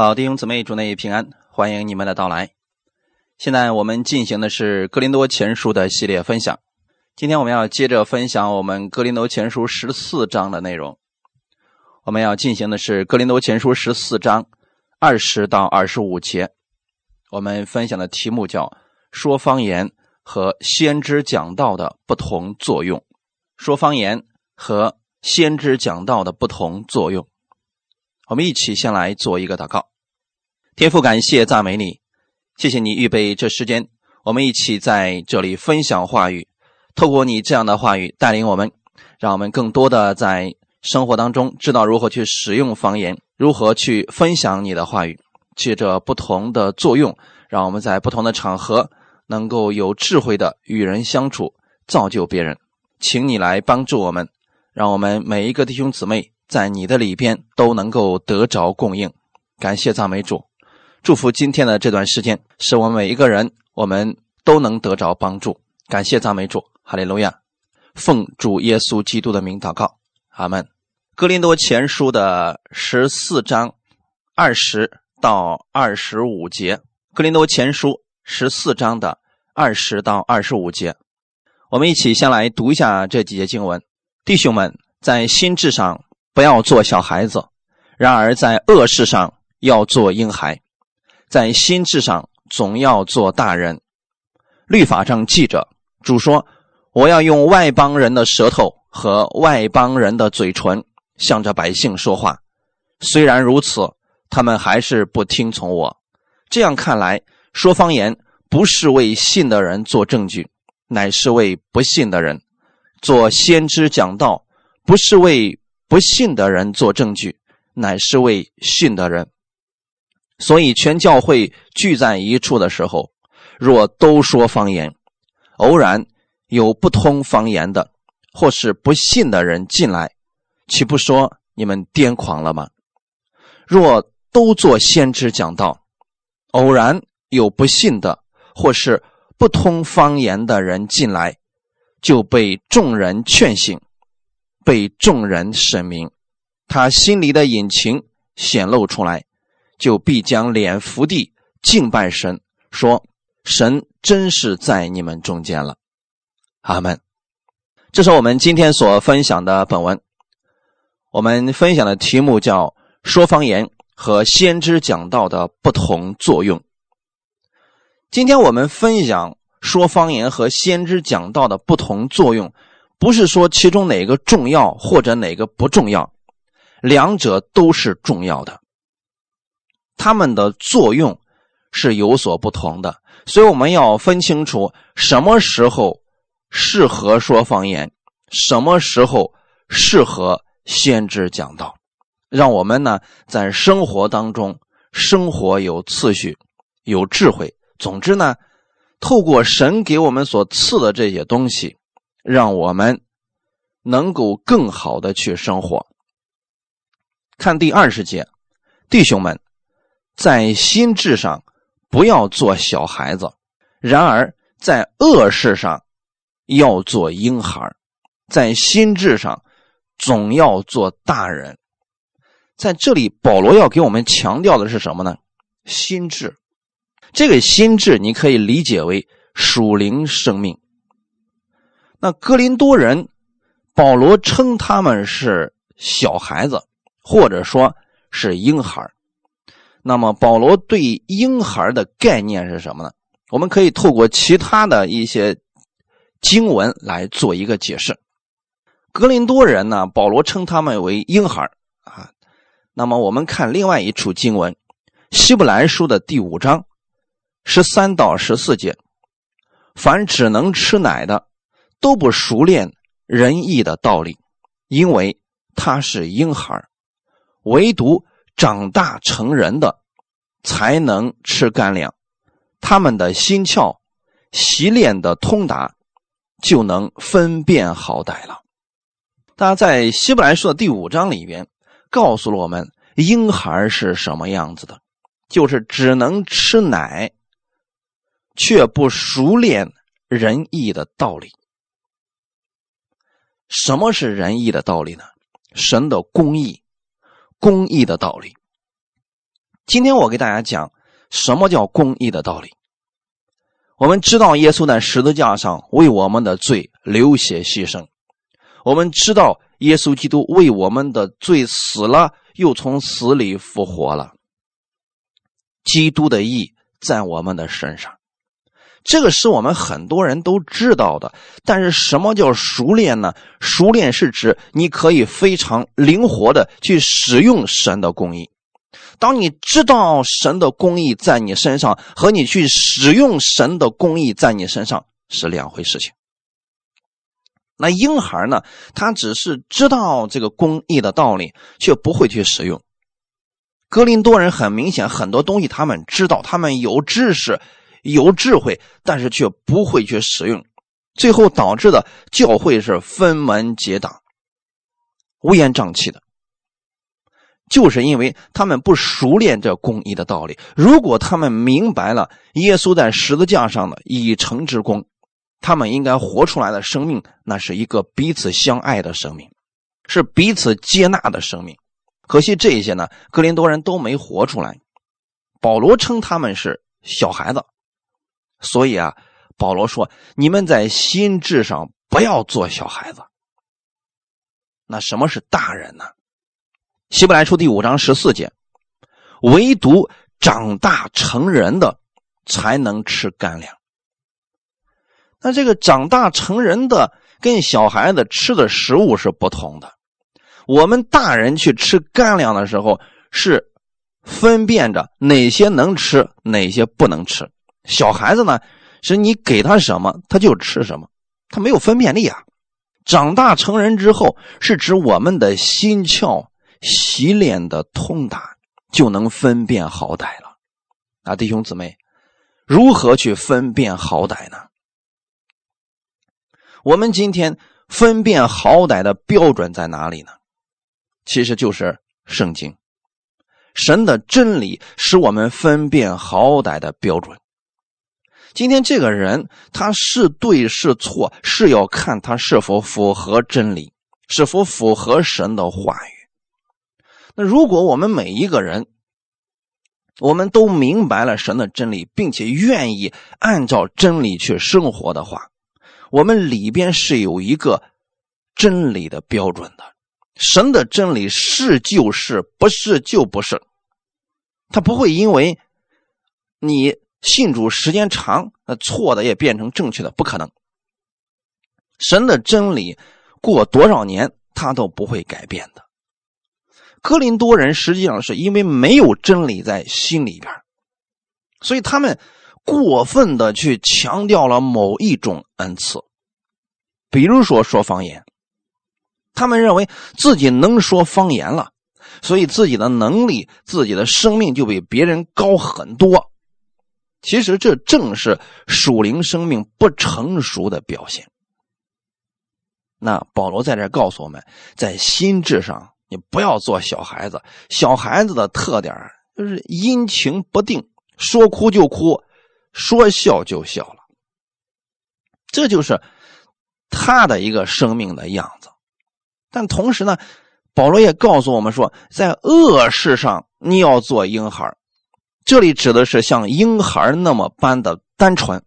好，弟兄姊妹，祝内平安，欢迎你们的到来。现在我们进行的是《格林多前书》的系列分享。今天我们要接着分享我们《格林多前书》十四章的内容。我们要进行的是《格林多前书》十四章二十到二十五节。我们分享的题目叫“说方言和先知讲道的不同作用”。说方言和先知讲道的不同作用。我们一起先来做一个祷告，天父，感谢赞美你，谢谢你预备这时间，我们一起在这里分享话语，透过你这样的话语带领我们，让我们更多的在生活当中知道如何去使用方言，如何去分享你的话语，借着不同的作用，让我们在不同的场合能够有智慧的与人相处，造就别人，请你来帮助我们，让我们每一个弟兄姊妹。在你的里边都能够得着供应，感谢赞美主，祝福今天的这段时间，使我们每一个人我们都能得着帮助。感谢赞美主，哈利路亚，奉主耶稣基督的名祷告，阿门。哥林多前书的十四章二十到二十五节，哥林多前书十四章的二十到二十五节，我们一起先来读一下这几节经文，弟兄们在心智上。不要做小孩子，然而在恶事上要做婴孩，在心智上总要做大人。律法上记着，主说：“我要用外邦人的舌头和外邦人的嘴唇向着百姓说话。”虽然如此，他们还是不听从我。这样看来，说方言不是为信的人做证据，乃是为不信的人做先知讲道，不是为。不信的人做证据，乃是为信的人。所以全教会聚在一处的时候，若都说方言，偶然有不通方言的，或是不信的人进来，岂不说你们癫狂了吗？若都做先知讲道，偶然有不信的，或是不通方言的人进来，就被众人劝醒。被众人审明，他心里的隐情显露出来，就必将脸伏地敬拜神，说：“神真是在你们中间了。”阿门。这是我们今天所分享的本文。我们分享的题目叫“说方言和先知讲道的不同作用”。今天我们分享说方言和先知讲道的不同作用。不是说其中哪个重要或者哪个不重要，两者都是重要的，它们的作用是有所不同的，所以我们要分清楚什么时候适合说方言，什么时候适合先知讲道，让我们呢在生活当中生活有次序、有智慧。总之呢，透过神给我们所赐的这些东西。让我们能够更好的去生活。看第二十节，弟兄们，在心智上不要做小孩子，然而在恶事上要做婴孩在心智上总要做大人。在这里，保罗要给我们强调的是什么呢？心智，这个心智你可以理解为属灵生命。那哥林多人，保罗称他们是小孩子，或者说是婴孩。那么保罗对婴孩的概念是什么呢？我们可以透过其他的一些经文来做一个解释。格林多人呢，保罗称他们为婴孩啊。那么我们看另外一处经文，《希伯来书》的第五章十三到十四节：凡只能吃奶的。都不熟练仁义的道理，因为他是婴孩唯独长大成人的才能吃干粮。他们的心窍习练的通达，就能分辨好歹了。大家在希伯来书的第五章里边告诉了我们，婴孩是什么样子的，就是只能吃奶，却不熟练仁义的道理。什么是仁义的道理呢？神的公义，公义的道理。今天我给大家讲什么叫公义的道理。我们知道耶稣在十字架上为我们的罪流血牺牲，我们知道耶稣基督为我们的罪死了，又从死里复活了。基督的义在我们的身上，这个是我们很多人都知道的。但是什么叫熟练呢？熟练是指你可以非常灵活的去使用神的公义。当你知道神的公义在你身上，和你去使用神的公义在你身上是两回事情。那婴孩呢？他只是知道这个公义的道理，却不会去使用。格林多人很明显，很多东西他们知道，他们有知识、有智慧，但是却不会去使用，最后导致的教会是分门结党、乌烟瘴气的。就是因为他们不熟练这公义的道理。如果他们明白了耶稣在十字架上的以成之功，他们应该活出来的生命，那是一个彼此相爱的生命，是彼此接纳的生命。可惜这些呢，格林多人都没活出来。保罗称他们是小孩子，所以啊，保罗说：“你们在心智上不要做小孩子。”那什么是大人呢？希伯来书第五章十四节，唯独长大成人的才能吃干粮。那这个长大成人的跟小孩子吃的食物是不同的。我们大人去吃干粮的时候，是分辨着哪些能吃，哪些不能吃。小孩子呢，是你给他什么，他就吃什么，他没有分辨力啊。长大成人之后，是指我们的心窍。洗脸的通达，就能分辨好歹了。啊，弟兄姊妹，如何去分辨好歹呢？我们今天分辨好歹的标准在哪里呢？其实就是圣经，神的真理是我们分辨好歹的标准。今天这个人他是对是错，是要看他是否符合真理，是否符合神的话语。那如果我们每一个人，我们都明白了神的真理，并且愿意按照真理去生活的话，我们里边是有一个真理的标准的。神的真理是就是，不是就不是。他不会因为你信主时间长，那错的也变成正确的，不可能。神的真理过多少年，他都不会改变的。哥林多人实际上是因为没有真理在心里边，所以他们过分的去强调了某一种恩赐，比如说说方言，他们认为自己能说方言了，所以自己的能力、自己的生命就比别人高很多。其实这正是属灵生命不成熟的表现。那保罗在这告诉我们，在心智上。你不要做小孩子，小孩子的特点就是阴晴不定，说哭就哭，说笑就笑了，这就是他的一个生命的样子。但同时呢，保罗也告诉我们说，在恶事上你要做婴孩，这里指的是像婴孩那么般的单纯，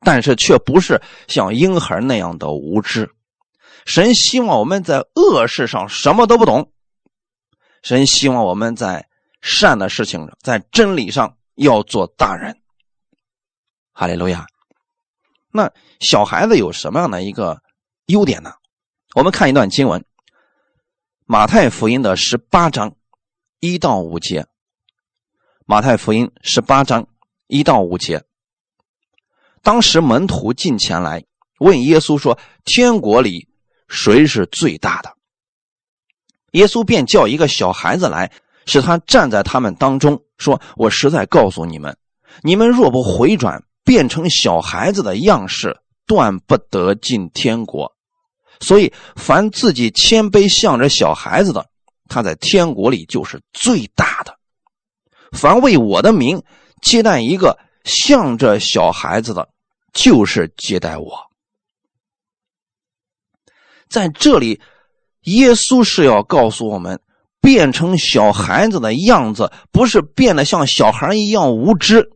但是却不是像婴孩那样的无知。神希望我们在恶事上什么都不懂，神希望我们在善的事情，在真理上要做大人。哈利路亚。那小孩子有什么样的一个优点呢？我们看一段经文，《马太福音》的十八章一到五节，《马太福音》十八章一到五节。当时门徒进前来问耶稣说：“天国里？”谁是最大的？耶稣便叫一个小孩子来，使他站在他们当中，说：“我实在告诉你们，你们若不回转，变成小孩子的样式，断不得进天国。所以，凡自己谦卑向着小孩子的，他在天国里就是最大；凡为我的名接待一个向着小孩子的，就是接待我。”在这里，耶稣是要告诉我们，变成小孩子的样子，不是变得像小孩一样无知，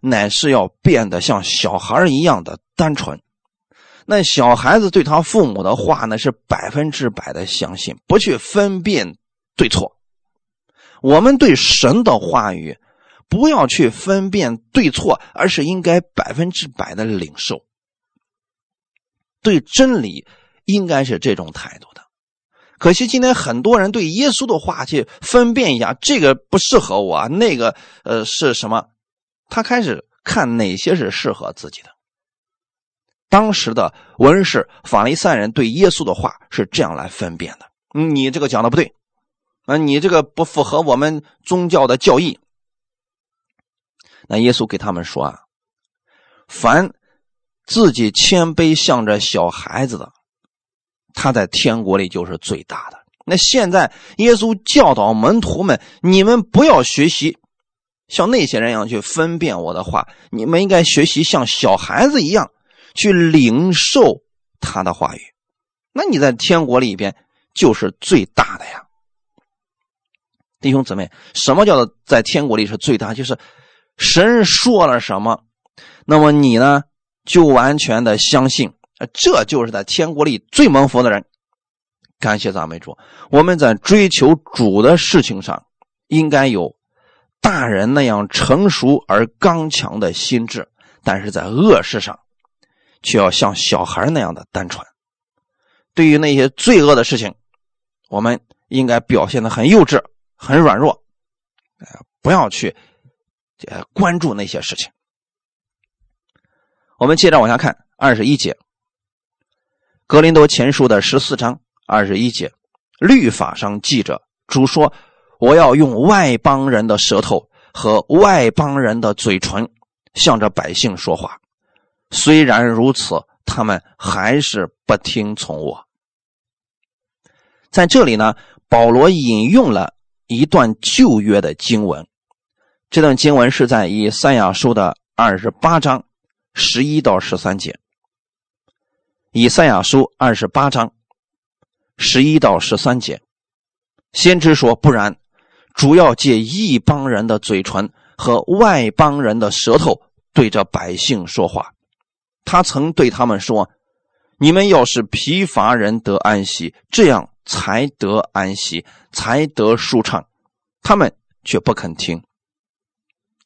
乃是要变得像小孩一样的单纯。那小孩子对他父母的话呢，是百分之百的相信，不去分辨对错。我们对神的话语，不要去分辨对错，而是应该百分之百的领受。对真理，应该是这种态度的。可惜今天很多人对耶稣的话去分辨一下，这个不适合我，那个呃是什么？他开始看哪些是适合自己的。当时的文士、法利赛人对耶稣的话是这样来分辨的：你这个讲的不对，啊，你这个不符合我们宗教的教义。那耶稣给他们说啊，凡自己谦卑向着小孩子的，他在天国里就是最大的。那现在耶稣教导门徒们，你们不要学习像那些人一样去分辨我的话，你们应该学习像小孩子一样。去领受他的话语，那你在天国里边就是最大的呀，弟兄姊妹，什么叫做在天国里是最大？就是神说了什么，那么你呢就完全的相信，这就是在天国里最蒙福的人。感谢赞美主，我们在追求主的事情上，应该有大人那样成熟而刚强的心智，但是在恶事上。却要像小孩那样的单纯。对于那些罪恶的事情，我们应该表现的很幼稚、很软弱，不要去呃关注那些事情。我们接着往下看二十一节，《格林多前书》的十四章二十一节，律法上记着，主说：“我要用外邦人的舌头和外邦人的嘴唇，向着百姓说话。”虽然如此，他们还是不听从我。在这里呢，保罗引用了一段旧约的经文，这段经文是在以赛亚书的二十八章十一到十三节。以赛亚书二十八章十一到十三节，先知说：“不然，主要借一帮人的嘴唇和外邦人的舌头对着百姓说话。”他曾对他们说：“你们要是疲乏人得安息，这样才得安息，才得舒畅。”他们却不肯听。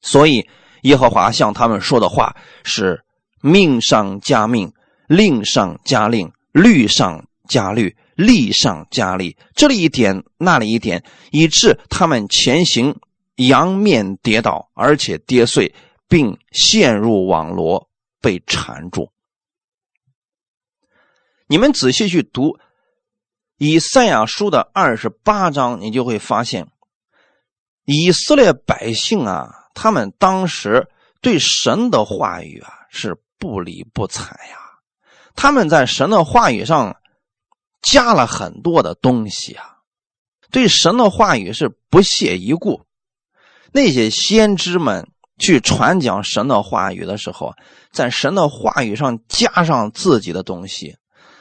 所以耶和华向他们说的话是：“命上加命，令上加令，律上加律，利上加利。这里一点，那里一点，以致他们前行，仰面跌倒，而且跌碎，并陷入网罗。”被缠住。你们仔细去读以赛亚书的二十八章，你就会发现，以色列百姓啊，他们当时对神的话语啊是不理不睬呀。他们在神的话语上加了很多的东西啊，对神的话语是不屑一顾。那些先知们。去传讲神的话语的时候，在神的话语上加上自己的东西，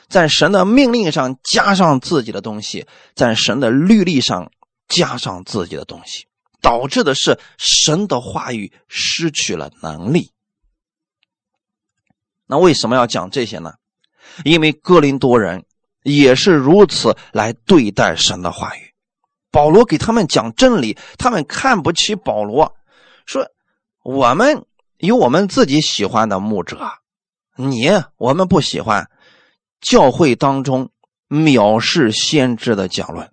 在神的命令上加上自己的东西，在神的律例上加上自己的东西，导致的是神的话语失去了能力。那为什么要讲这些呢？因为哥林多人也是如此来对待神的话语。保罗给他们讲真理，他们看不起保罗，说。我们有我们自己喜欢的牧者，你我们不喜欢。教会当中藐视先知的讲论，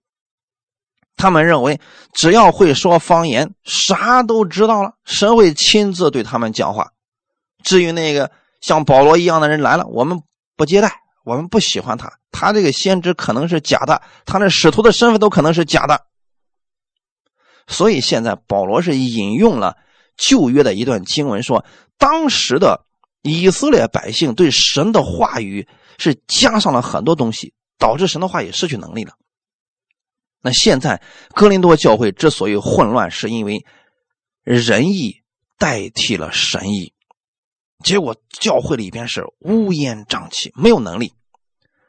他们认为只要会说方言，啥都知道了，神会亲自对他们讲话。至于那个像保罗一样的人来了，我们不接待，我们不喜欢他。他这个先知可能是假的，他那使徒的身份都可能是假的。所以现在保罗是引用了。旧约的一段经文说，当时的以色列百姓对神的话语是加上了很多东西，导致神的话语失去能力了。那现在哥林多教会之所以混乱，是因为仁义代替了神意，结果教会里边是乌烟瘴气，没有能力，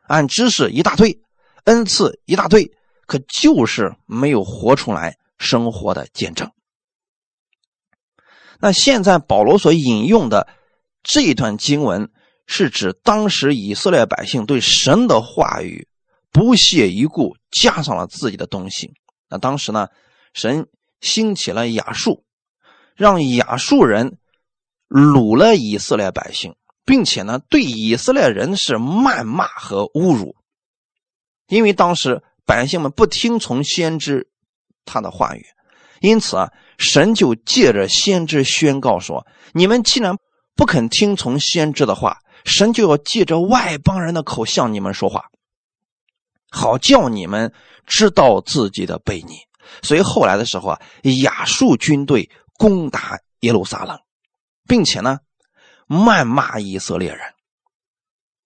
按知识一大堆，恩赐一大堆。可就是没有活出来生活的见证。那现在保罗所引用的这一段经文，是指当时以色列百姓对神的话语不屑一顾，加上了自己的东西。那当时呢，神兴起了亚述，让亚述人掳了以色列百姓，并且呢，对以色列人是谩骂和侮辱，因为当时百姓们不听从先知他的话语，因此啊，神就借着先知宣告说：“你们既然不肯听从先知的话，神就要借着外邦人的口向你们说话，好叫你们。”知道自己的悖逆，所以后来的时候啊，亚述军队攻打耶路撒冷，并且呢，谩骂以色列人。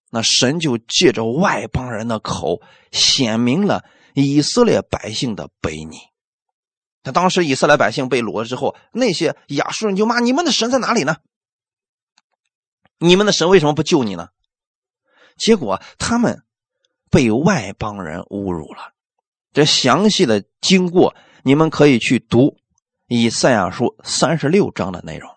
那神就借着外邦人的口，显明了以色列百姓的悖逆。那当时以色列百姓被掳了之后，那些亚述人就骂：“你们的神在哪里呢？你们的神为什么不救你呢？”结果他们被外邦人侮辱了。这详细的经过，你们可以去读以赛亚书三十六章的内容。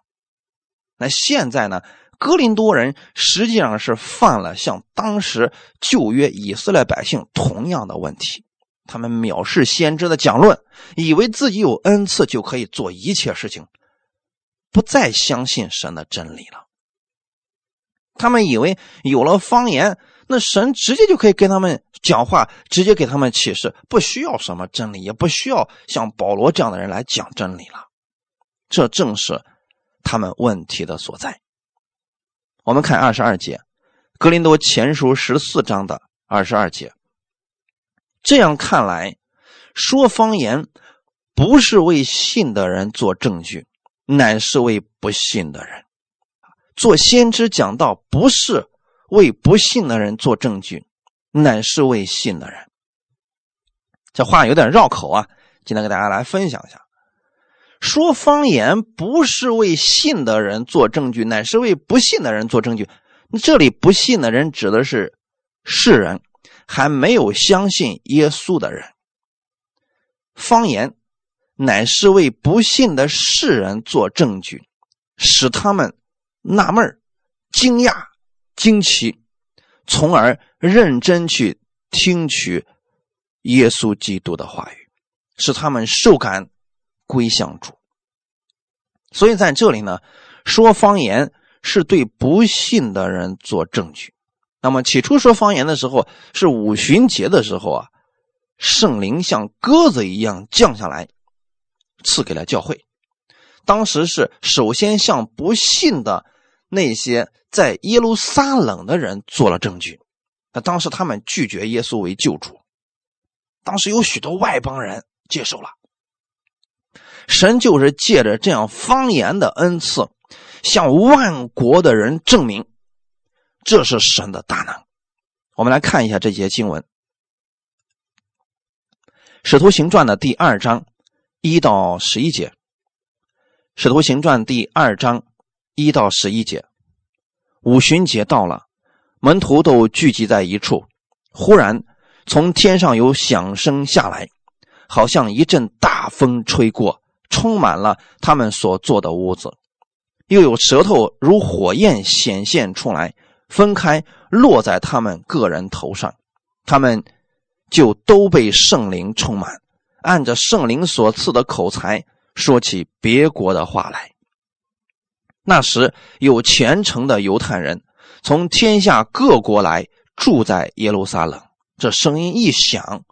那现在呢，哥林多人实际上是犯了像当时旧约以色列百姓同样的问题，他们藐视先知的讲论，以为自己有恩赐就可以做一切事情，不再相信神的真理了。他们以为有了方言。那神直接就可以跟他们讲话，直接给他们启示，不需要什么真理，也不需要像保罗这样的人来讲真理了。这正是他们问题的所在。我们看二十二节，《格林多前书》十四章的二十二节。这样看来，说方言不是为信的人做证据，乃是为不信的人。做先知讲道不是。为不信的人做证据，乃是为信的人。这话有点绕口啊，今天给大家来分享一下。说方言不是为信的人做证据，乃是为不信的人做证据。这里不信的人指的是世人，还没有相信耶稣的人。方言乃是为不信的世人做证据，使他们纳闷惊讶。惊奇，从而认真去听取耶稣基督的话语，使他们受感归向主。所以在这里呢，说方言是对不信的人做证据。那么起初说方言的时候，是五旬节的时候啊，圣灵像鸽子一样降下来，赐给了教会。当时是首先向不信的那些。在耶路撒冷的人做了证据，那当时他们拒绝耶稣为救主，当时有许多外邦人接受了。神就是借着这样方言的恩赐，向万国的人证明，这是神的大能。我们来看一下这节经文，《使徒行传》的第二章一到十一节，《使徒行传》第二章一到十一节。五旬节到了，门徒都聚集在一处。忽然，从天上有响声下来，好像一阵大风吹过，充满了他们所坐的屋子。又有舌头如火焰显现出来，分开落在他们个人头上，他们就都被圣灵充满，按着圣灵所赐的口才说起别国的话来。那时有虔诚的犹太人从天下各国来住在耶路撒冷。这声音一响，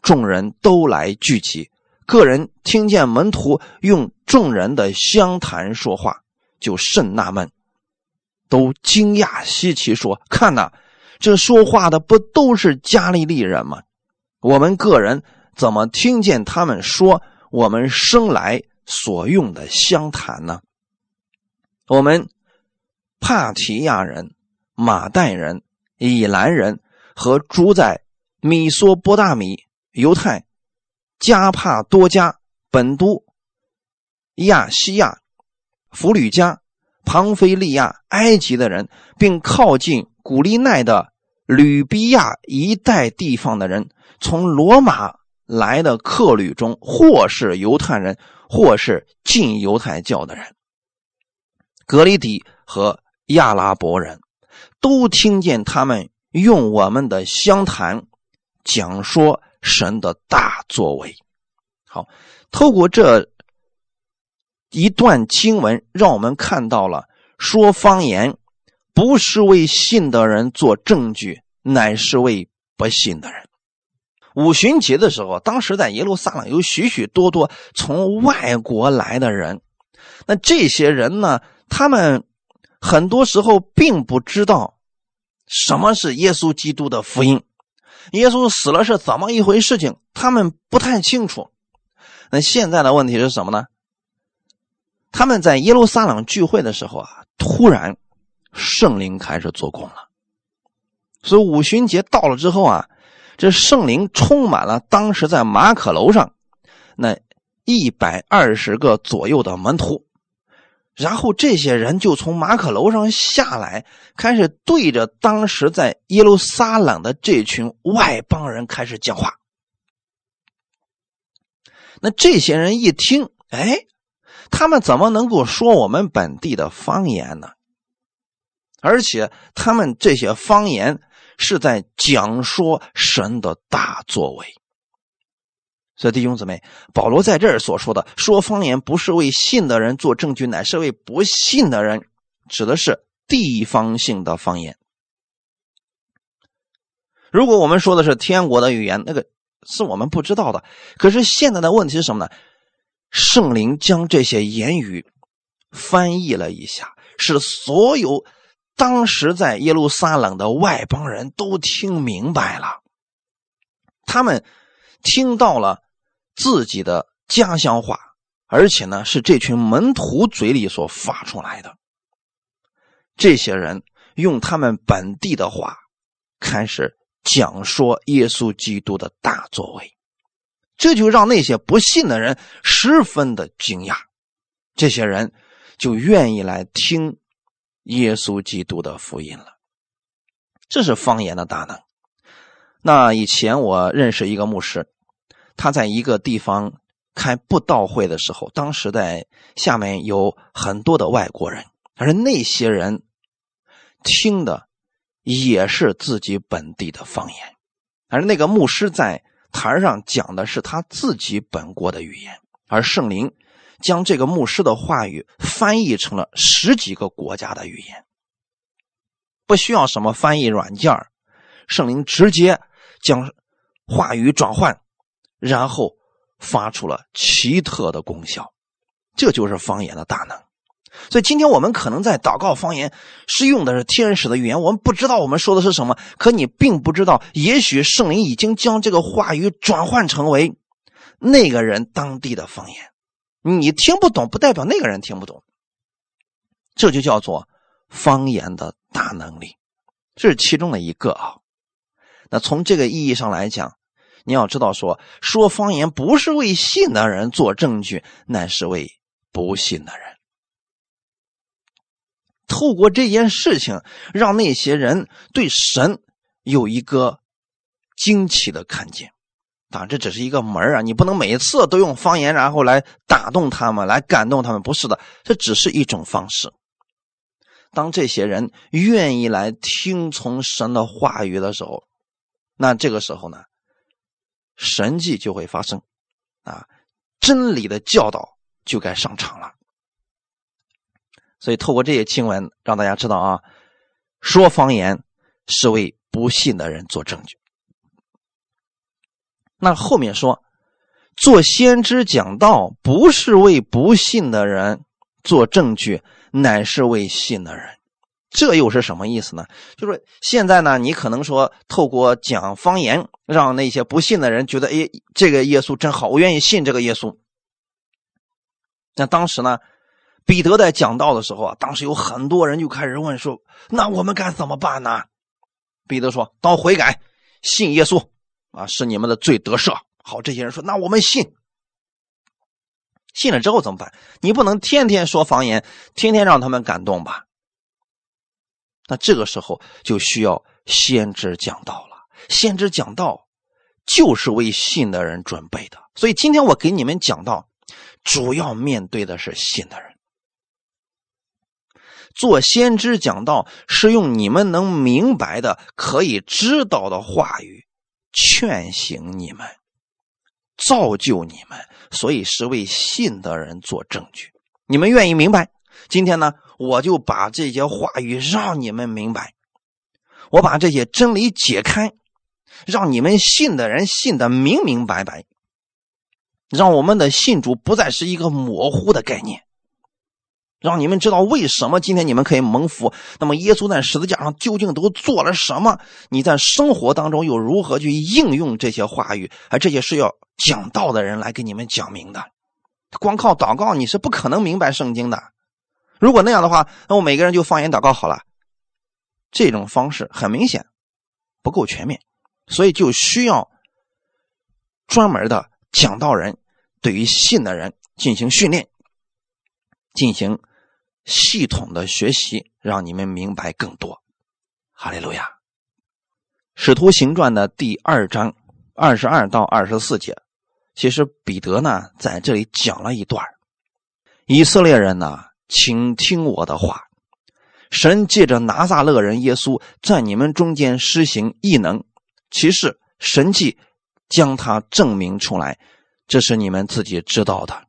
众人都来聚集。个人听见门徒用众人的相谈说话，就甚纳闷，都惊讶稀奇，说：“看呐，这说话的不都是加利利人吗？我们个人怎么听见他们说我们生来所用的相谈呢？”我们帕提亚人、马代人、以兰人和住在米索波大米、犹太、加帕多加、本都、亚西亚、弗吕加、庞菲利亚、埃及的人，并靠近古利奈的吕比亚一带地方的人，从罗马来的客旅中，或是犹太人，或是进犹太教的人，格里底和亚拉伯人，都听见他们用我们的相谈讲说神的大作为。好，透过这一段经文，让我们看到了说方言不是为信的人做证据，乃是为不信的人。五旬节的时候，当时在耶路撒冷有许许多多从外国来的人。那这些人呢，他们很多时候并不知道什么是耶稣基督的福音，耶稣死了是怎么一回事情，他们不太清楚。那现在的问题是什么呢？他们在耶路撒冷聚会的时候啊，突然圣灵开始做工了。所以五旬节到了之后啊。这圣灵充满了当时在马可楼上那一百二十个左右的门徒，然后这些人就从马可楼上下来，开始对着当时在耶路撒冷的这群外邦人开始讲话。那这些人一听，哎，他们怎么能够说我们本地的方言呢？而且他们这些方言。是在讲说神的大作为，所以弟兄姊妹，保罗在这儿所说的说方言，不是为信的人做证据，乃是为不信的人，指的是地方性的方言。如果我们说的是天国的语言，那个是我们不知道的。可是现在的问题是什么呢？圣灵将这些言语翻译了一下，使所有。当时在耶路撒冷的外邦人都听明白了，他们听到了自己的家乡话，而且呢是这群门徒嘴里所发出来的。这些人用他们本地的话开始讲说耶稣基督的大作为，这就让那些不信的人十分的惊讶，这些人就愿意来听。耶稣基督的福音了，这是方言的大能。那以前我认识一个牧师，他在一个地方开布道会的时候，当时在下面有很多的外国人，而那些人听的也是自己本地的方言，而那个牧师在台上讲的是他自己本国的语言，而圣灵。将这个牧师的话语翻译成了十几个国家的语言，不需要什么翻译软件圣灵直接将话语转换，然后发出了奇特的功效，这就是方言的大能。所以今天我们可能在祷告方言是用的是天使的语言，我们不知道我们说的是什么，可你并不知道，也许圣灵已经将这个话语转换成为那个人当地的方言。你听不懂，不代表那个人听不懂。这就叫做方言的大能力，这是其中的一个啊。那从这个意义上来讲，你要知道，说说方言不是为信的人做证据，乃是为不信的人。透过这件事情，让那些人对神有一个惊奇的看见。啊，这只是一个门啊！你不能每次都用方言，然后来打动他们，来感动他们。不是的，这只是一种方式。当这些人愿意来听从神的话语的时候，那这个时候呢，神迹就会发生，啊，真理的教导就该上场了。所以，透过这些经文，让大家知道啊，说方言是为不信的人做证据。那后面说，做先知讲道不是为不信的人做证据，乃是为信的人。这又是什么意思呢？就是现在呢，你可能说透过讲方言，让那些不信的人觉得，哎，这个耶稣真好，我愿意信这个耶稣。那当时呢，彼得在讲道的时候啊，当时有很多人就开始问说：“那我们该怎么办呢？”彼得说：“当悔改，信耶稣。”啊，是你们的罪得赦。好，这些人说：“那我们信，信了之后怎么办？你不能天天说方言，天天让他们感动吧？那这个时候就需要先知讲道了。先知讲道，就是为信的人准备的。所以今天我给你们讲到，主要面对的是信的人。做先知讲道是用你们能明白的、可以知道的话语劝醒你们、造就你们，所以是为信的人做证据。你们愿意明白？今天呢，我就把这些话语让你们明白，我把这些真理解开，让你们信的人信得明明白白，让我们的信主不再是一个模糊的概念。让你们知道为什么今天你们可以蒙福。那么耶稣在十字架上究竟都做了什么？你在生活当中又如何去应用这些话语？而这些是要讲道的人来给你们讲明的。光靠祷告你是不可能明白圣经的。如果那样的话，那我每个人就方言祷告好了。这种方式很明显不够全面，所以就需要专门的讲道人对于信的人进行训练，进行。系统的学习，让你们明白更多。哈利路亚！使徒行传的第二章二十二到二十四节，其实彼得呢在这里讲了一段以色列人呢，请听我的话。神借着拿撒勒人耶稣在你们中间施行异能，其实神迹将他证明出来，这是你们自己知道的。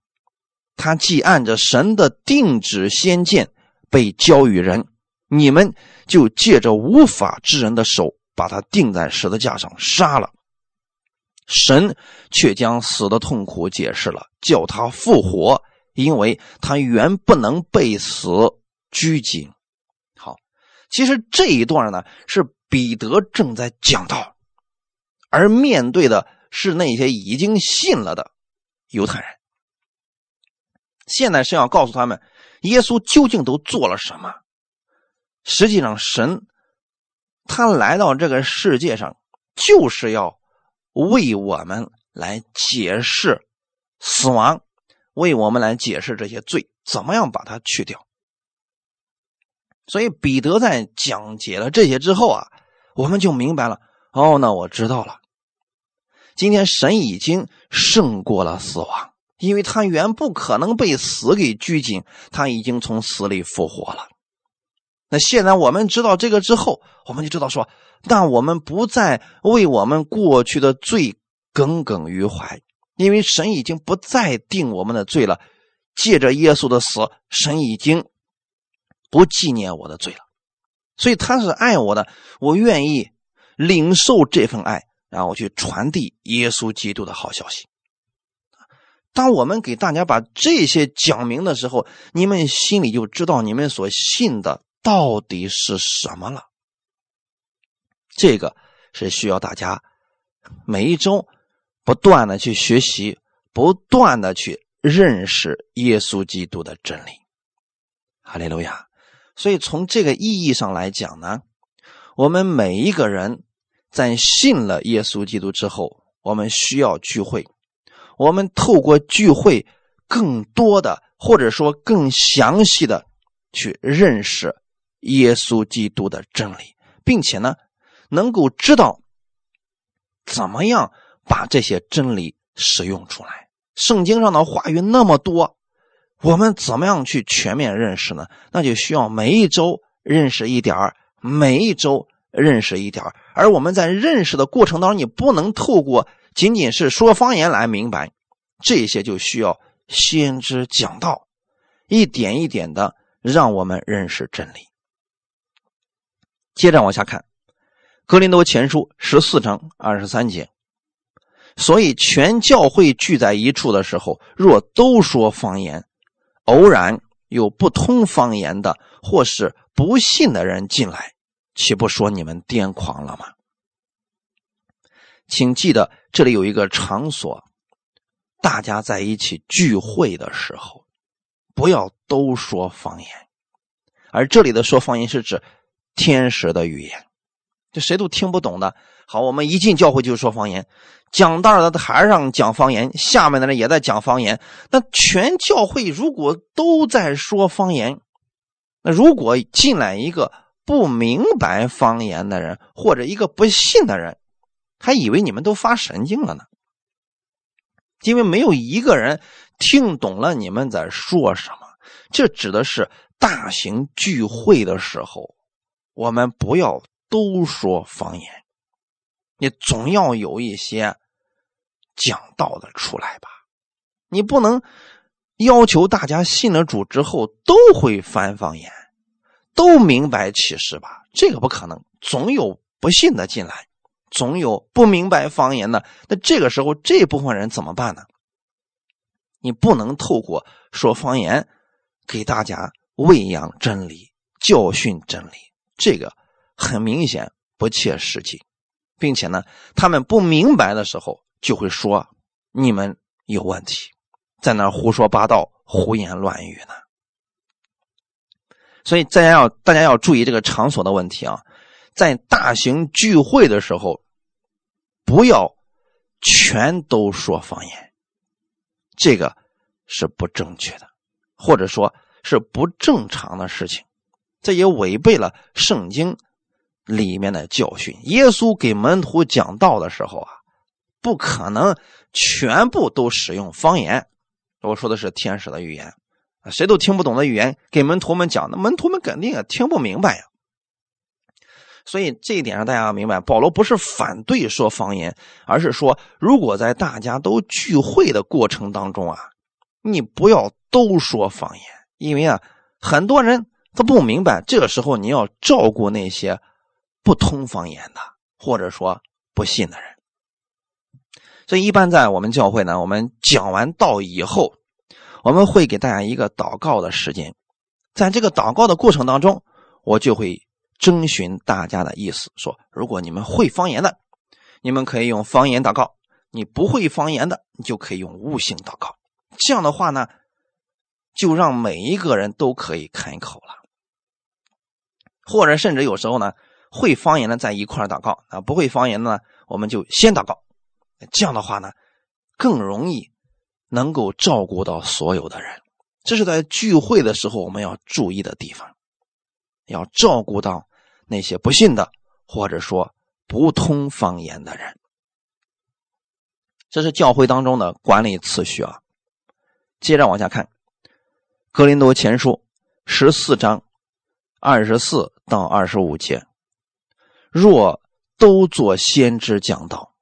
他既按着神的定旨先见被交与人，你们就借着无法之人的手把他钉在十字架上杀了。神却将死的痛苦解释了，叫他复活，因为他原不能被死拘谨。好，其实这一段呢是彼得正在讲道，而面对的是那些已经信了的犹太人。现在是要告诉他们，耶稣究竟都做了什么？实际上，神他来到这个世界上，就是要为我们来解释死亡，为我们来解释这些罪，怎么样把它去掉。所以，彼得在讲解了这些之后啊，我们就明白了。哦，那我知道了。今天神已经胜过了死亡。因为他原不可能被死给拘禁，他已经从死里复活了。那现在我们知道这个之后，我们就知道说，但我们不再为我们过去的罪耿耿于怀，因为神已经不再定我们的罪了。借着耶稣的死，神已经不纪念我的罪了。所以他是爱我的，我愿意领受这份爱，然后去传递耶稣基督的好消息。当我们给大家把这些讲明的时候，你们心里就知道你们所信的到底是什么了。这个是需要大家每一周不断的去学习，不断的去认识耶稣基督的真理。哈利路亚！所以从这个意义上来讲呢，我们每一个人在信了耶稣基督之后，我们需要聚会。我们透过聚会，更多的或者说更详细的去认识耶稣基督的真理，并且呢，能够知道怎么样把这些真理使用出来。圣经上的话语那么多，我们怎么样去全面认识呢？那就需要每一周认识一点每一周认识一点而我们在认识的过程当中，你不能透过。仅仅是说方言来明白，这些就需要先知讲道，一点一点的让我们认识真理。接着往下看，《格林多前书》十四章二十三节。所以，全教会聚在一处的时候，若都说方言，偶然有不通方言的或是不信的人进来，岂不说你们癫狂了吗？请记得，这里有一个场所，大家在一起聚会的时候，不要都说方言。而这里的说方言是指天使的语言，这谁都听不懂的。好，我们一进教会就说方言，讲道的台上讲方言，下面的人也在讲方言。那全教会如果都在说方言，那如果进来一个不明白方言的人，或者一个不信的人，还以为你们都发神经了呢。因为没有一个人听懂了你们在说什么。这指的是大型聚会的时候，我们不要都说方言，你总要有一些讲道的出来吧。你不能要求大家信了主之后都会翻方言，都明白启示吧？这个不可能，总有不信的进来，总有不明白方言的。那这个时候这部分人怎么办呢？你不能透过说方言给大家喂养真理、教训真理，这个很明显不切实际，并且呢，他们不明白的时候就会说你们有问题。在那胡说八道、胡言乱语呢，所以大家要大家要注意这个场所的问题啊，在大型聚会的时候，不要全都说方言，这个是不正确的，或者说是不正常的事情，这也违背了圣经里面的教训。耶稣给门徒讲道的时候啊，不可能全部都使用方言。我说的是天使的语言，谁都听不懂的语言，给门徒们讲，那门徒们肯定也听不明白呀。所以这一点上，大家要明白，保罗不是反对说方言，而是说，如果在大家都聚会的过程当中啊，你不要都说方言，因为啊，很多人他不明白，这个时候你要照顾那些不通方言的，或者说不信的人。所以，一般在我们教会呢，我们讲完道以后，我们会给大家一个祷告的时间。在这个祷告的过程当中，我就会征询大家的意思，说：如果你们会方言的，你们可以用方言祷告；你不会方言的，你就可以用悟性祷告。这样的话呢，就让每一个人都可以开口了。或者，甚至有时候呢，会方言的在一块祷告啊，不会方言的呢，我们就先祷告。这样的话呢，更容易能够照顾到所有的人。这是在聚会的时候我们要注意的地方，要照顾到那些不信的或者说不通方言的人。这是教会当中的管理次序啊。接着往下看，《格林多前书》十四章二十四到二十五节：若都做先知讲道。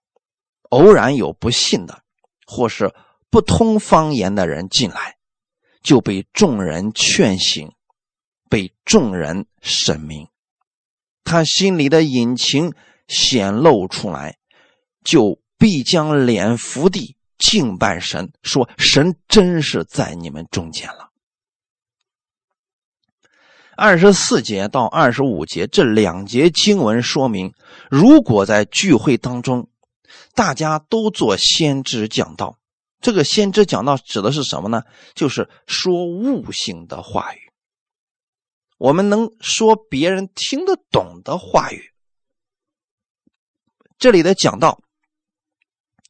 偶然有不信的，或是不通方言的人进来，就被众人劝醒，被众人审明，他心里的隐情显露出来，就必将脸伏地敬拜神，说：“神真是在你们中间了。”二十四节到二十五节这两节经文说明，如果在聚会当中。大家都做先知讲道，这个先知讲道指的是什么呢？就是说悟性的话语。我们能说别人听得懂的话语。这里的讲道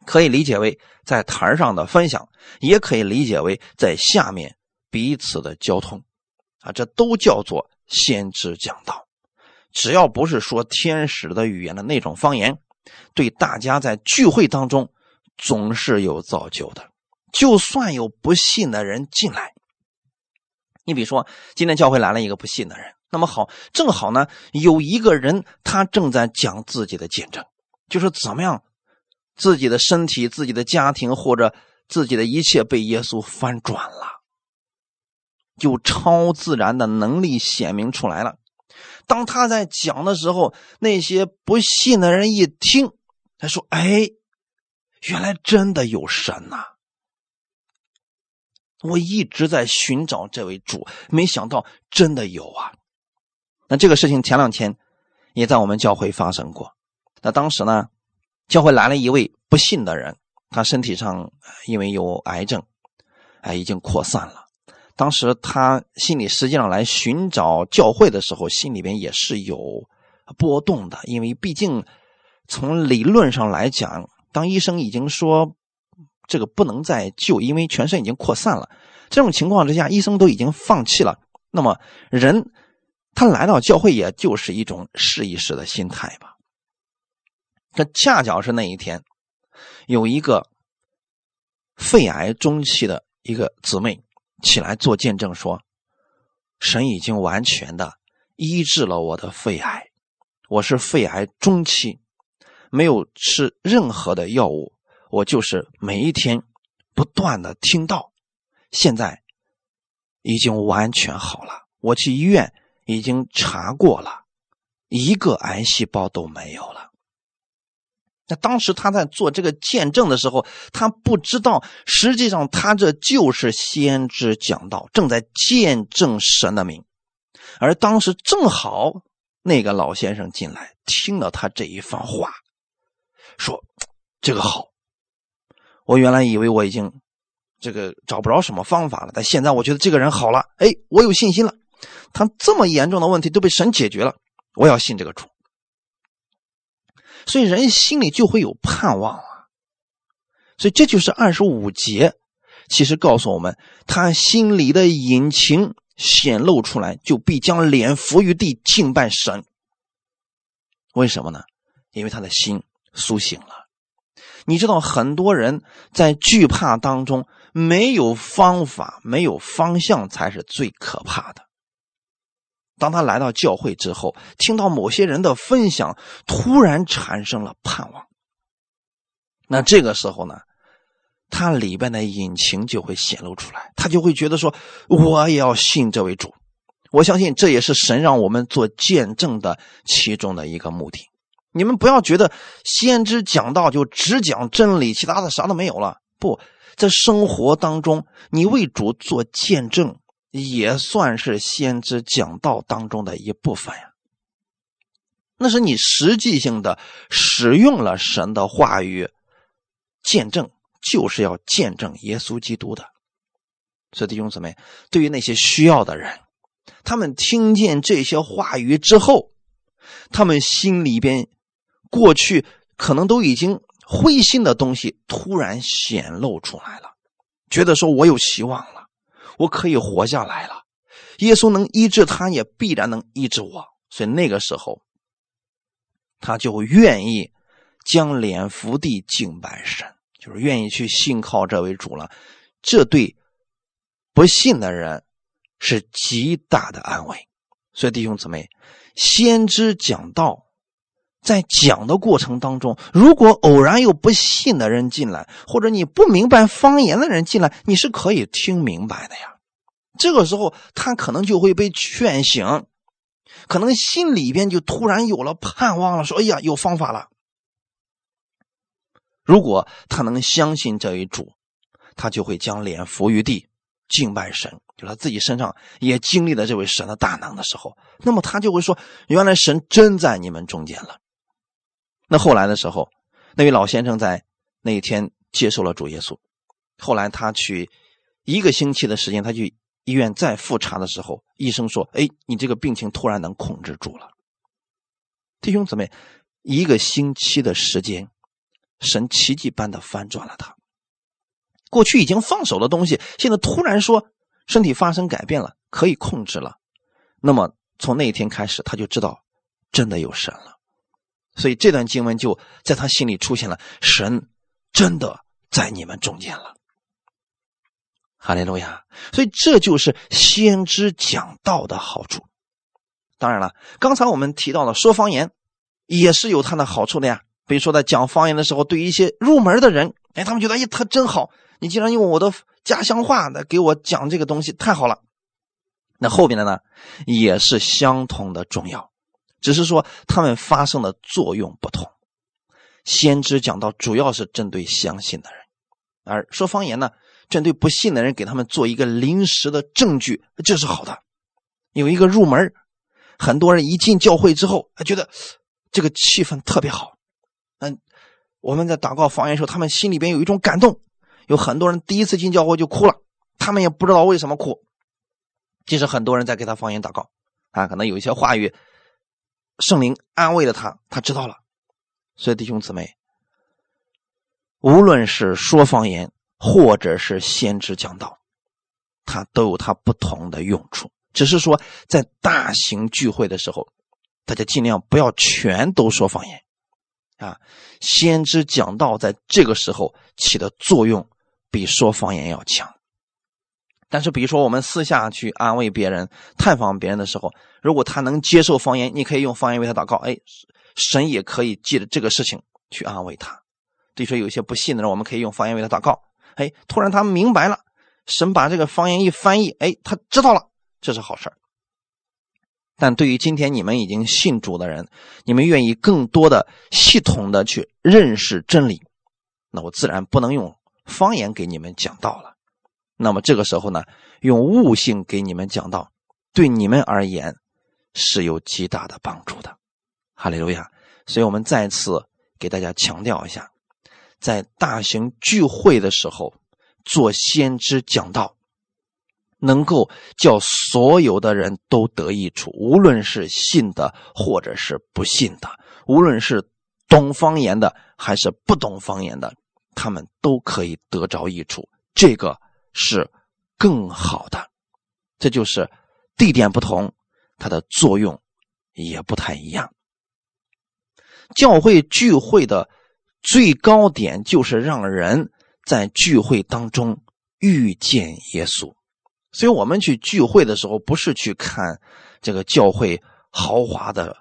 可以理解为在台上的分享，也可以理解为在下面彼此的交通，啊，这都叫做先知讲道。只要不是说天使的语言的那种方言。对大家在聚会当中总是有造就的，就算有不信的人进来，你比如说今天教会来了一个不信的人，那么好，正好呢有一个人他正在讲自己的见证，就是怎么样自己的身体、自己的家庭或者自己的一切被耶稣翻转了，有超自然的能力显明出来了。当他在讲的时候，那些不信的人一听，他说：“哎，原来真的有神呐！我一直在寻找这位主，没想到真的有啊！”那这个事情前两天也在我们教会发生过。那当时呢，教会来了一位不信的人，他身体上因为有癌症，哎，已经扩散了。当时他心里实际上来寻找教会的时候，心里边也是有波动的，因为毕竟从理论上来讲，当医生已经说这个不能再救，因为全身已经扩散了，这种情况之下，医生都已经放弃了。那么人他来到教会，也就是一种试一试的心态吧。这恰巧是那一天，有一个肺癌中期的一个姊妹起来做见证说：“神已经完全的医治了我的肺癌，我是肺癌中期，没有吃任何的药物，我就是每一天不断的听到，现在已经完全好了。我去医院已经查过了，一个癌细胞都没有了。”那当时他在做这个见证的时候，他不知道，实际上他这就是先知讲道，正在见证神的名。而当时正好那个老先生进来，听了他这一番话，说：“这个好，我原来以为我已经这个找不着什么方法了，但现在我觉得这个人好了，哎，我有信心了。他这么严重的问题都被神解决了，我要信这个主。”所以人心里就会有盼望啊，所以这就是二十五节，其实告诉我们，他心里的隐情显露出来，就必将脸伏于地敬拜神。为什么呢？因为他的心苏醒了。你知道，很多人在惧怕当中没有方法、没有方向，才是最可怕的。当他来到教会之后，听到某些人的分享，突然产生了盼望。那这个时候呢，他里边的隐情就会显露出来，他就会觉得说：“我也要信这位主。”我相信这也是神让我们做见证的其中的一个目的。你们不要觉得先知讲道就只讲真理，其他的啥都没有了。不在生活当中，你为主做见证。也算是先知讲道当中的一部分呀。那是你实际性的使用了神的话语，见证就是要见证耶稣基督的。所以弟兄姊妹，对于那些需要的人，他们听见这些话语之后，他们心里边过去可能都已经灰心的东西突然显露出来了，觉得说我有希望了。我可以活下来了，耶稣能医治他，也必然能医治我。所以那个时候，他就愿意将脸伏地敬拜神，就是愿意去信靠这位主了。这对不信的人是极大的安慰。所以弟兄姊妹，先知讲道，在讲的过程当中，如果偶然有不信的人进来，或者你不明白方言的人进来，你是可以听明白的呀。这个时候，他可能就会被劝醒，可能心里边就突然有了盼望了，说：“哎呀，有方法了。”如果他能相信这一主，他就会将脸伏于地敬拜神，就他自己身上也经历了这位神的大能的时候，那么他就会说：“原来神真在你们中间了。”那后来的时候，那位老先生在那一天接受了主耶稣。后来他去一个星期的时间，他去医院再复查的时候，医生说：“哎，你这个病情突然能控制住了。”弟兄姊妹，一个星期的时间，神奇迹般的翻转了他。过去已经放手的东西，现在突然说身体发生改变了，可以控制了。那么从那一天开始，他就知道真的有神了。所以这段经文就在他心里出现了，神真的在你们中间了，哈利路亚！所以这就是先知讲道的好处。当然了，刚才我们提到了说方言，也是有它的好处的呀。比如说在讲方言的时候，对于一些入门的人，哎，他们觉得哎，他真好，你竟然用我的家乡话来给我讲这个东西，太好了。那后边的呢，也是相同的重要。只是说他们发生的作用不同。先知讲到主要是针对相信的人，而说方言呢，针对不信的人，给他们做一个临时的证据，这是好的。有一个入门，很多人一进教会之后，觉得这个气氛特别好。嗯，我们在祷告方言的时候，他们心里边有一种感动。有很多人第一次进教会就哭了，他们也不知道为什么哭。其实很多人在给他方言祷告啊，可能有一些话语。圣灵安慰了他，他知道了。所以弟兄姊妹，无论是说方言，或者是先知讲道，他都有他不同的用处。只是说，在大型聚会的时候，大家尽量不要全都说方言，啊，先知讲道在这个时候起的作用比说方言要强。但是，比如说我们私下去安慰别人、探访别人的时候，如果他能接受方言，你可以用方言为他祷告。哎，神也可以借着这个事情去安慰他。比如说有些不信的人，我们可以用方言为他祷告。哎，突然他明白了，神把这个方言一翻译，哎，他知道了，这是好事但对于今天你们已经信主的人，你们愿意更多的系统的去认识真理，那我自然不能用方言给你们讲道了。那么这个时候呢，用悟性给你们讲道，对你们而言是有极大的帮助的。哈利路亚！所以我们再次给大家强调一下，在大型聚会的时候做先知讲道。能够叫所有的人都得益处，无论是信的或者是不信的，无论是懂方言的还是不懂方言的，他们都可以得着益处。这个是更好的，这就是地点不同，它的作用也不太一样。教会聚会的最高点就是让人在聚会当中遇见耶稣。所以我们去聚会的时候，不是去看这个教会豪华的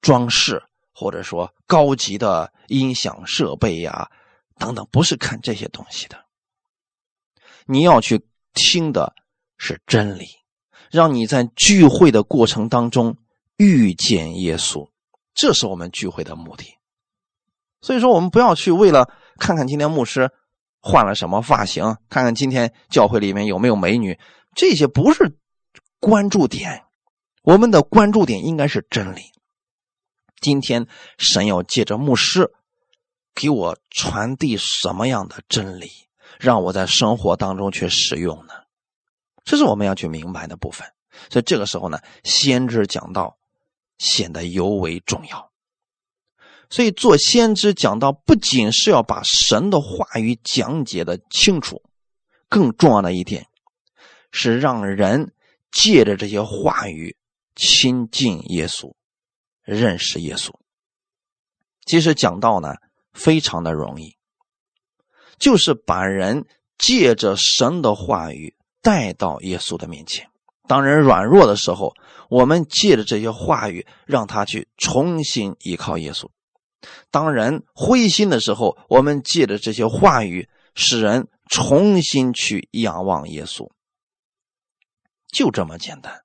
装饰，或者说高级的音响设备呀等等，不是看这些东西的。你要去听的是真理，让你在聚会的过程当中遇见耶稣，这是我们聚会的目的。所以说，我们不要去为了看看今天牧师换了什么发型，看看今天教会里面有没有美女。这些不是关注点，我们的关注点应该是真理。今天神要借着牧师给我传递什么样的真理，让我在生活当中去使用呢？这是我们要去明白的部分。所以这个时候呢，先知讲道显得尤为重要。所以做先知讲道，不仅是要把神的话语讲解的清楚，更重要的一点。是让人借着这些话语亲近耶稣，认识耶稣。其实讲道呢，非常的容易，就是把人借着神的话语带到耶稣的面前。当人软弱的时候，我们借着这些话语，让他去重新依靠耶稣；当人灰心的时候，我们借着这些话语，使人重新去仰望耶稣。就这么简单，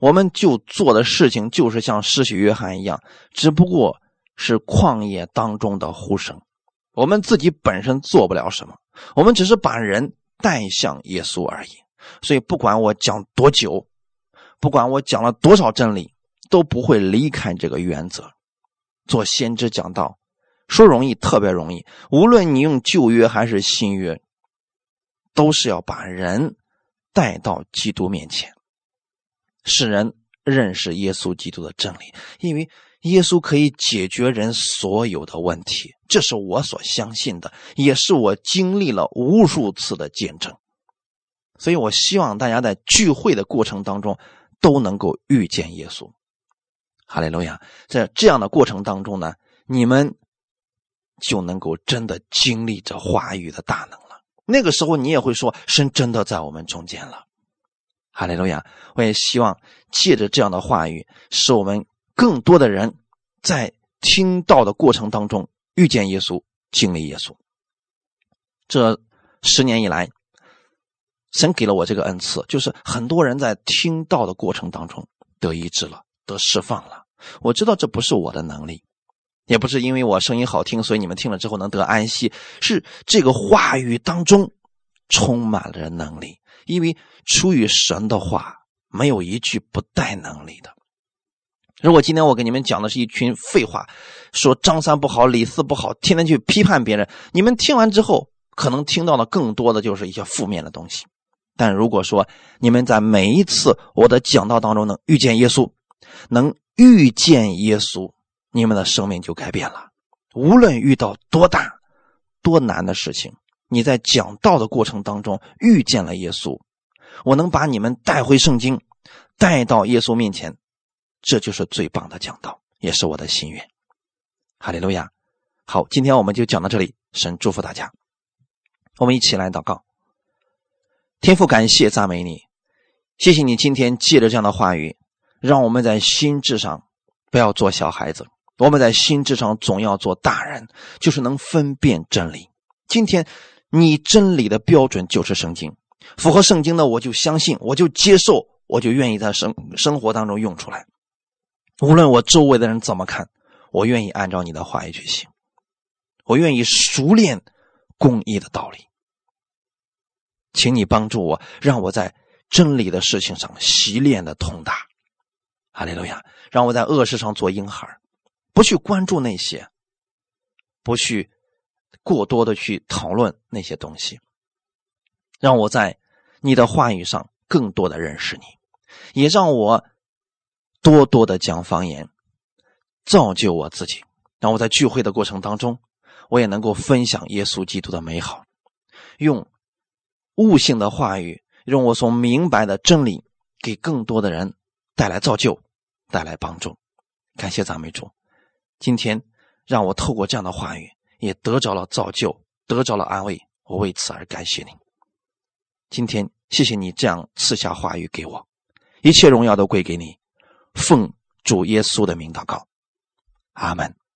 我们就做的事情就是像施洗约翰一样，只不过是旷野当中的呼声。我们自己本身做不了什么，我们只是把人带向耶稣而已。所以，不管我讲多久，不管我讲了多少真理，都不会离开这个原则。做先知讲道，说容易，特别容易。无论你用旧约还是新约，都是要把人。带到基督面前，使人认识耶稣基督的真理，因为耶稣可以解决人所有的问题，这是我所相信的，也是我经历了无数次的见证。所以我希望大家在聚会的过程当中都能够遇见耶稣。哈利路亚！在这样的过程当中呢，你们就能够真的经历着话语的大能了。那个时候，你也会说：“神真的在我们中间了。”哈利路亚！我也希望借着这样的话语，使我们更多的人在听到的过程当中遇见耶稣，经历耶稣。这十年以来，神给了我这个恩赐，就是很多人在听到的过程当中得医治了，得释放了。我知道这不是我的能力。也不是因为我声音好听，所以你们听了之后能得安息。是这个话语当中充满了能力，因为出于神的话，没有一句不带能力的。如果今天我给你们讲的是一群废话，说张三不好，李四不好，天天去批判别人，你们听完之后，可能听到的更多的就是一些负面的东西。但如果说你们在每一次我的讲道当中能遇见耶稣，能遇见耶稣。你们的生命就改变了。无论遇到多大、多难的事情，你在讲道的过程当中遇见了耶稣，我能把你们带回圣经，带到耶稣面前，这就是最棒的讲道，也是我的心愿。哈利路亚！好，今天我们就讲到这里，神祝福大家。我们一起来祷告，天父，感谢赞美你，谢谢你今天借着这样的话语，让我们在心智上不要做小孩子，我们在心智上总要做大人，就是能分辨真理。今天你真理的标准就是圣经，符合圣经的我就相信，我就接受，我就愿意在生生活当中用出来。无论我周围的人怎么看，我愿意按照你的话语去行。我愿意熟练公义的道理，请你帮助我，让我在真理的事情上习练的通达。哈利路亚！让我在恶事上做婴孩，不去关注那些，不去过多的去讨论那些东西。让我在你的话语上更多的认识你，也让我多多的讲方言，造就我自己。让我在聚会的过程当中。我也能够分享耶稣基督的美好，用悟性的话语，用我所明白的真理，给更多的人带来造就，带来帮助。感谢赞美主，今天让我透过这样的话语，也得着了造就，得着了安慰。我为此而感谢你。今天谢谢你这样赐下话语给我，一切荣耀都归给你。奉主耶稣的名祷告，阿门。